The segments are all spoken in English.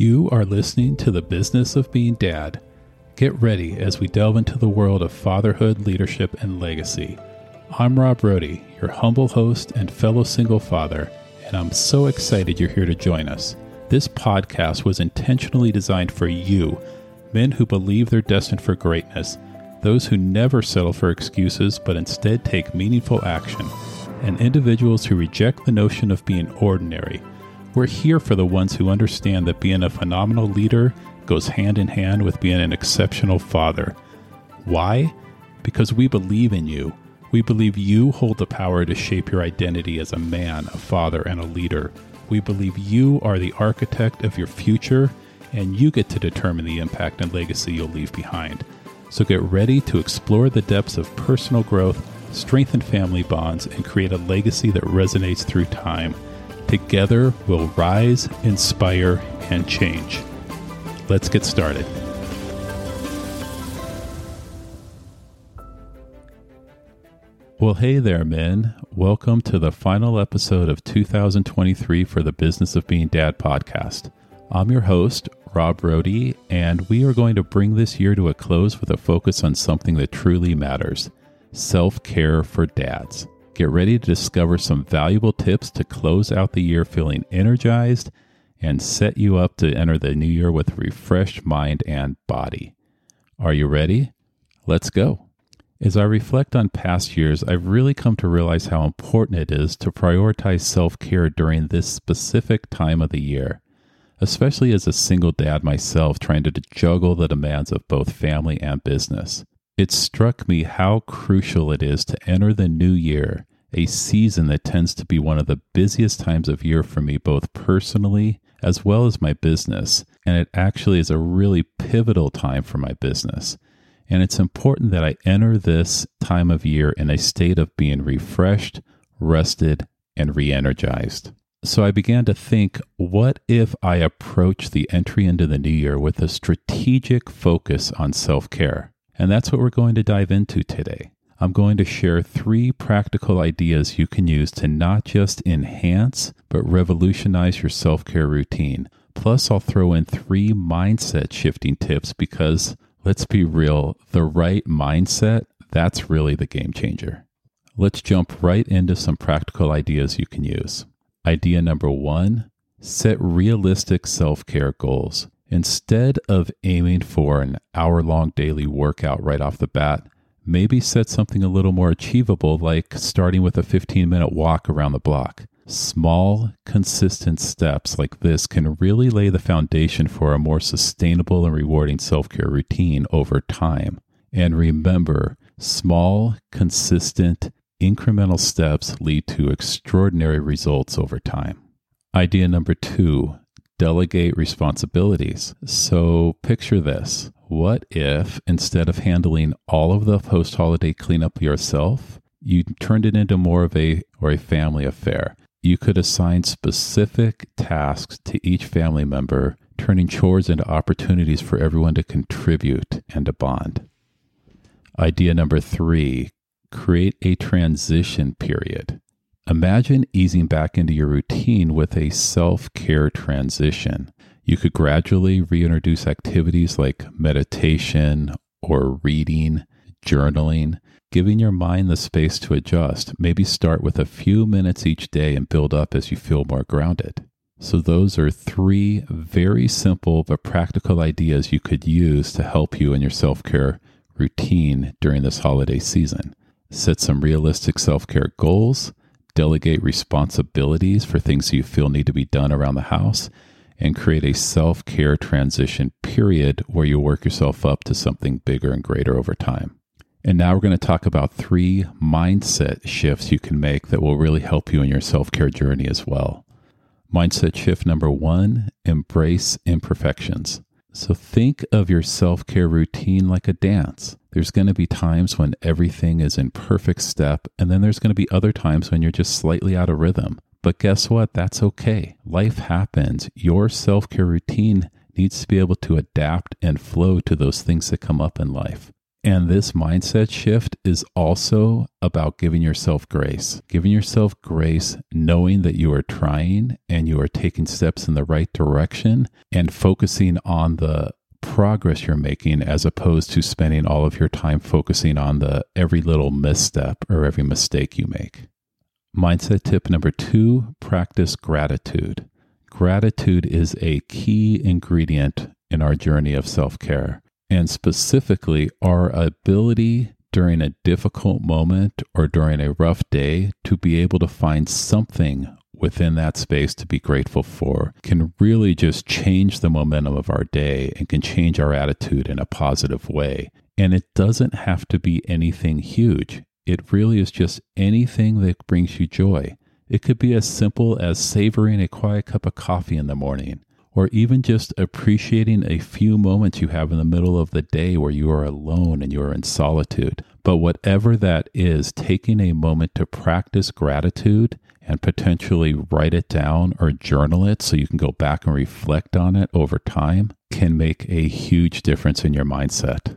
You are listening to The Business of Being Dad. Get ready as we delve into the world of fatherhood, leadership, and legacy. I'm Rob Rohde, your humble host and fellow single father, and I'm so excited you're here to join us. This podcast was intentionally designed for you, men who believe they're destined for greatness, those who never settle for excuses but instead take meaningful action, and individuals who reject the notion of being ordinary we're here for the ones who understand that being a phenomenal leader goes hand in hand with being an exceptional father. Why? Because we believe in you. We believe you hold the power to shape your identity as a man, a father, and a leader. We believe you are the architect of your future, and you get to determine the impact and legacy you'll leave behind. So get ready to explore the depths of personal growth, strengthen family bonds, and create a legacy that resonates through time. Together, we'll rise, inspire, and change. Let's get started. Well, hey there, men. Welcome to the final episode of 2023 for the Business of Being Dad podcast. I'm your host, Rob Rohde, and we are going to bring this year to a close with a focus on something that truly matters self care for dads. Get ready to discover some valuable tips to close out the year feeling energized and set you up to enter the new year with a refreshed mind and body. Are you ready? Let's go. As I reflect on past years, I've really come to realize how important it is to prioritize self care during this specific time of the year, especially as a single dad myself trying to juggle the demands of both family and business. It struck me how crucial it is to enter the new year, a season that tends to be one of the busiest times of year for me, both personally as well as my business. And it actually is a really pivotal time for my business. And it's important that I enter this time of year in a state of being refreshed, rested, and re energized. So I began to think what if I approach the entry into the new year with a strategic focus on self care? And that's what we're going to dive into today. I'm going to share three practical ideas you can use to not just enhance, but revolutionize your self care routine. Plus, I'll throw in three mindset shifting tips because let's be real, the right mindset, that's really the game changer. Let's jump right into some practical ideas you can use. Idea number one set realistic self care goals. Instead of aiming for an hour long daily workout right off the bat, maybe set something a little more achievable, like starting with a 15 minute walk around the block. Small, consistent steps like this can really lay the foundation for a more sustainable and rewarding self care routine over time. And remember, small, consistent, incremental steps lead to extraordinary results over time. Idea number two delegate responsibilities. So picture this. What if instead of handling all of the post holiday cleanup yourself, you turned it into more of a or a family affair? You could assign specific tasks to each family member, turning chores into opportunities for everyone to contribute and to bond. Idea number three create a transition period. Imagine easing back into your routine with a self care transition. You could gradually reintroduce activities like meditation or reading, journaling, giving your mind the space to adjust. Maybe start with a few minutes each day and build up as you feel more grounded. So, those are three very simple but practical ideas you could use to help you in your self care routine during this holiday season. Set some realistic self care goals delegate responsibilities for things you feel need to be done around the house, and create a self care transition period where you work yourself up to something bigger and greater over time. And now we're going to talk about three mindset shifts you can make that will really help you in your self care journey as well. Mindset shift number one embrace imperfections. So think of your self care routine like a dance. There's going to be times when everything is in perfect step, and then there's going to be other times when you're just slightly out of rhythm. But guess what? That's okay. Life happens. Your self care routine needs to be able to adapt and flow to those things that come up in life. And this mindset shift is also about giving yourself grace, giving yourself grace, knowing that you are trying and you are taking steps in the right direction and focusing on the progress you're making as opposed to spending all of your time focusing on the every little misstep or every mistake you make. Mindset tip number two practice gratitude. Gratitude is a key ingredient in our journey of self care and specifically our ability during a difficult moment or during a rough day to be able to find something within that space to be grateful for can really just change the momentum of our day and can change our attitude in a positive way. And it doesn't have to be anything huge. It really is just anything that brings you joy. It could be as simple as savoring a quiet cup of coffee in the morning or even just appreciating a few moments you have in the middle of the day where you are alone and you are in solitude. But whatever that is, taking a moment to practice gratitude and potentially write it down or journal it so you can go back and reflect on it over time can make a huge difference in your mindset.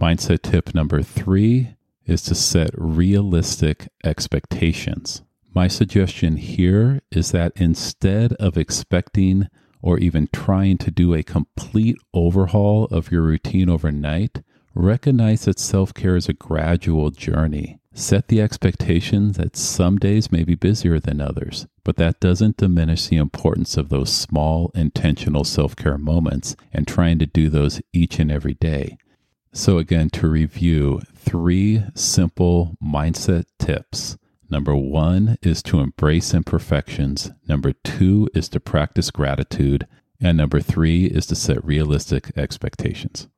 Mindset tip number three is to set realistic expectations. My suggestion here is that instead of expecting or even trying to do a complete overhaul of your routine overnight, recognize that self care is a gradual journey. Set the expectation that some days may be busier than others, but that doesn't diminish the importance of those small, intentional self care moments and trying to do those each and every day. So, again, to review three simple mindset tips Number one is to embrace imperfections. Number two is to practice gratitude. And number three is to set realistic expectations.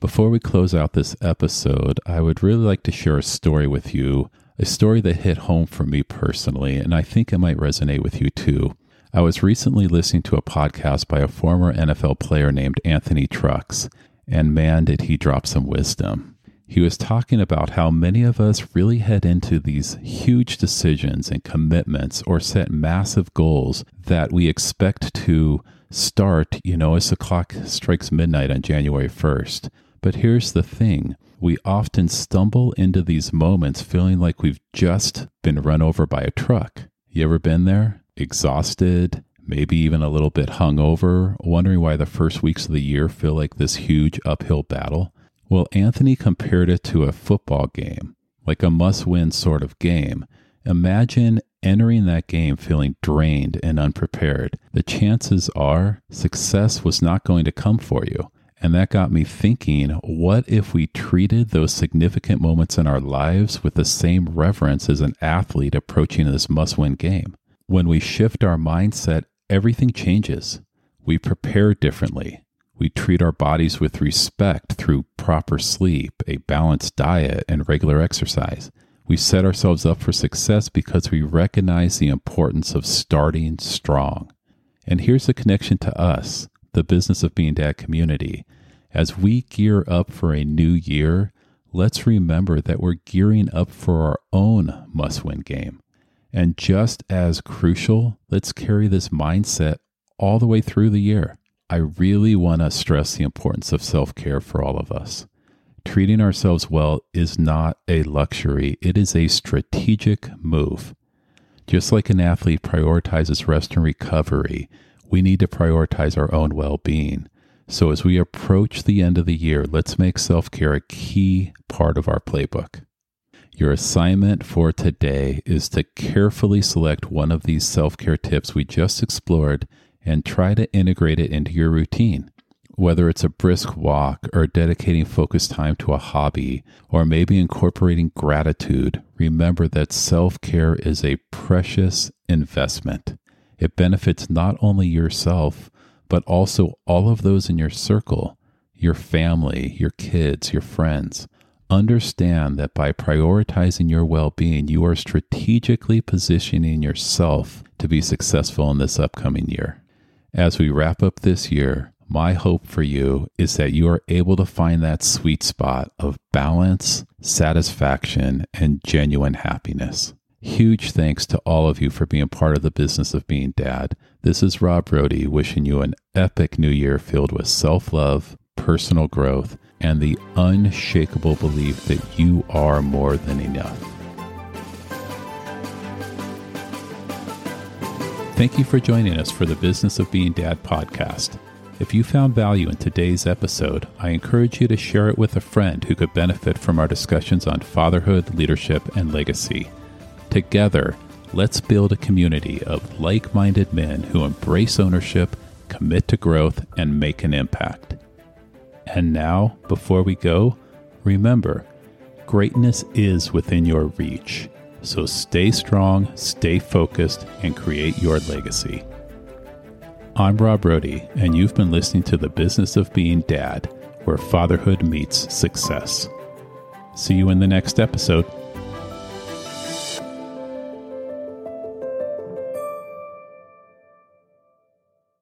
Before we close out this episode, I would really like to share a story with you, a story that hit home for me personally, and I think it might resonate with you too. I was recently listening to a podcast by a former NFL player named Anthony Trucks, and man, did he drop some wisdom he was talking about how many of us really head into these huge decisions and commitments or set massive goals that we expect to start, you know, as the clock strikes midnight on January 1st. But here's the thing we often stumble into these moments feeling like we've just been run over by a truck. You ever been there? Exhausted, maybe even a little bit hungover, wondering why the first weeks of the year feel like this huge uphill battle? Well, Anthony compared it to a football game, like a must win sort of game. Imagine entering that game feeling drained and unprepared. The chances are success was not going to come for you. And that got me thinking what if we treated those significant moments in our lives with the same reverence as an athlete approaching this must win game? When we shift our mindset, everything changes. We prepare differently. We treat our bodies with respect through proper sleep, a balanced diet, and regular exercise. We set ourselves up for success because we recognize the importance of starting strong. And here's the connection to us, the business of being dad community. As we gear up for a new year, let's remember that we're gearing up for our own must win game. And just as crucial, let's carry this mindset all the way through the year. I really want to stress the importance of self care for all of us. Treating ourselves well is not a luxury, it is a strategic move. Just like an athlete prioritizes rest and recovery, we need to prioritize our own well being. So, as we approach the end of the year, let's make self care a key part of our playbook. Your assignment for today is to carefully select one of these self care tips we just explored and try to integrate it into your routine. Whether it's a brisk walk or dedicating focused time to a hobby, or maybe incorporating gratitude, remember that self care is a precious investment. It benefits not only yourself, but also all of those in your circle, your family, your kids, your friends. Understand that by prioritizing your well being, you are strategically positioning yourself to be successful in this upcoming year. As we wrap up this year, my hope for you is that you are able to find that sweet spot of balance, satisfaction, and genuine happiness. Huge thanks to all of you for being part of the business of being dad. This is Rob Rohde wishing you an epic new year filled with self love, personal growth, and the unshakable belief that you are more than enough. Thank you for joining us for the Business of Being Dad podcast. If you found value in today's episode, I encourage you to share it with a friend who could benefit from our discussions on fatherhood, leadership, and legacy. Together, let's build a community of like minded men who embrace ownership, commit to growth, and make an impact. And now, before we go, remember greatness is within your reach. So stay strong, stay focused, and create your legacy. I'm Rob Rohde, and you've been listening to The Business of Being Dad, where fatherhood meets success. See you in the next episode.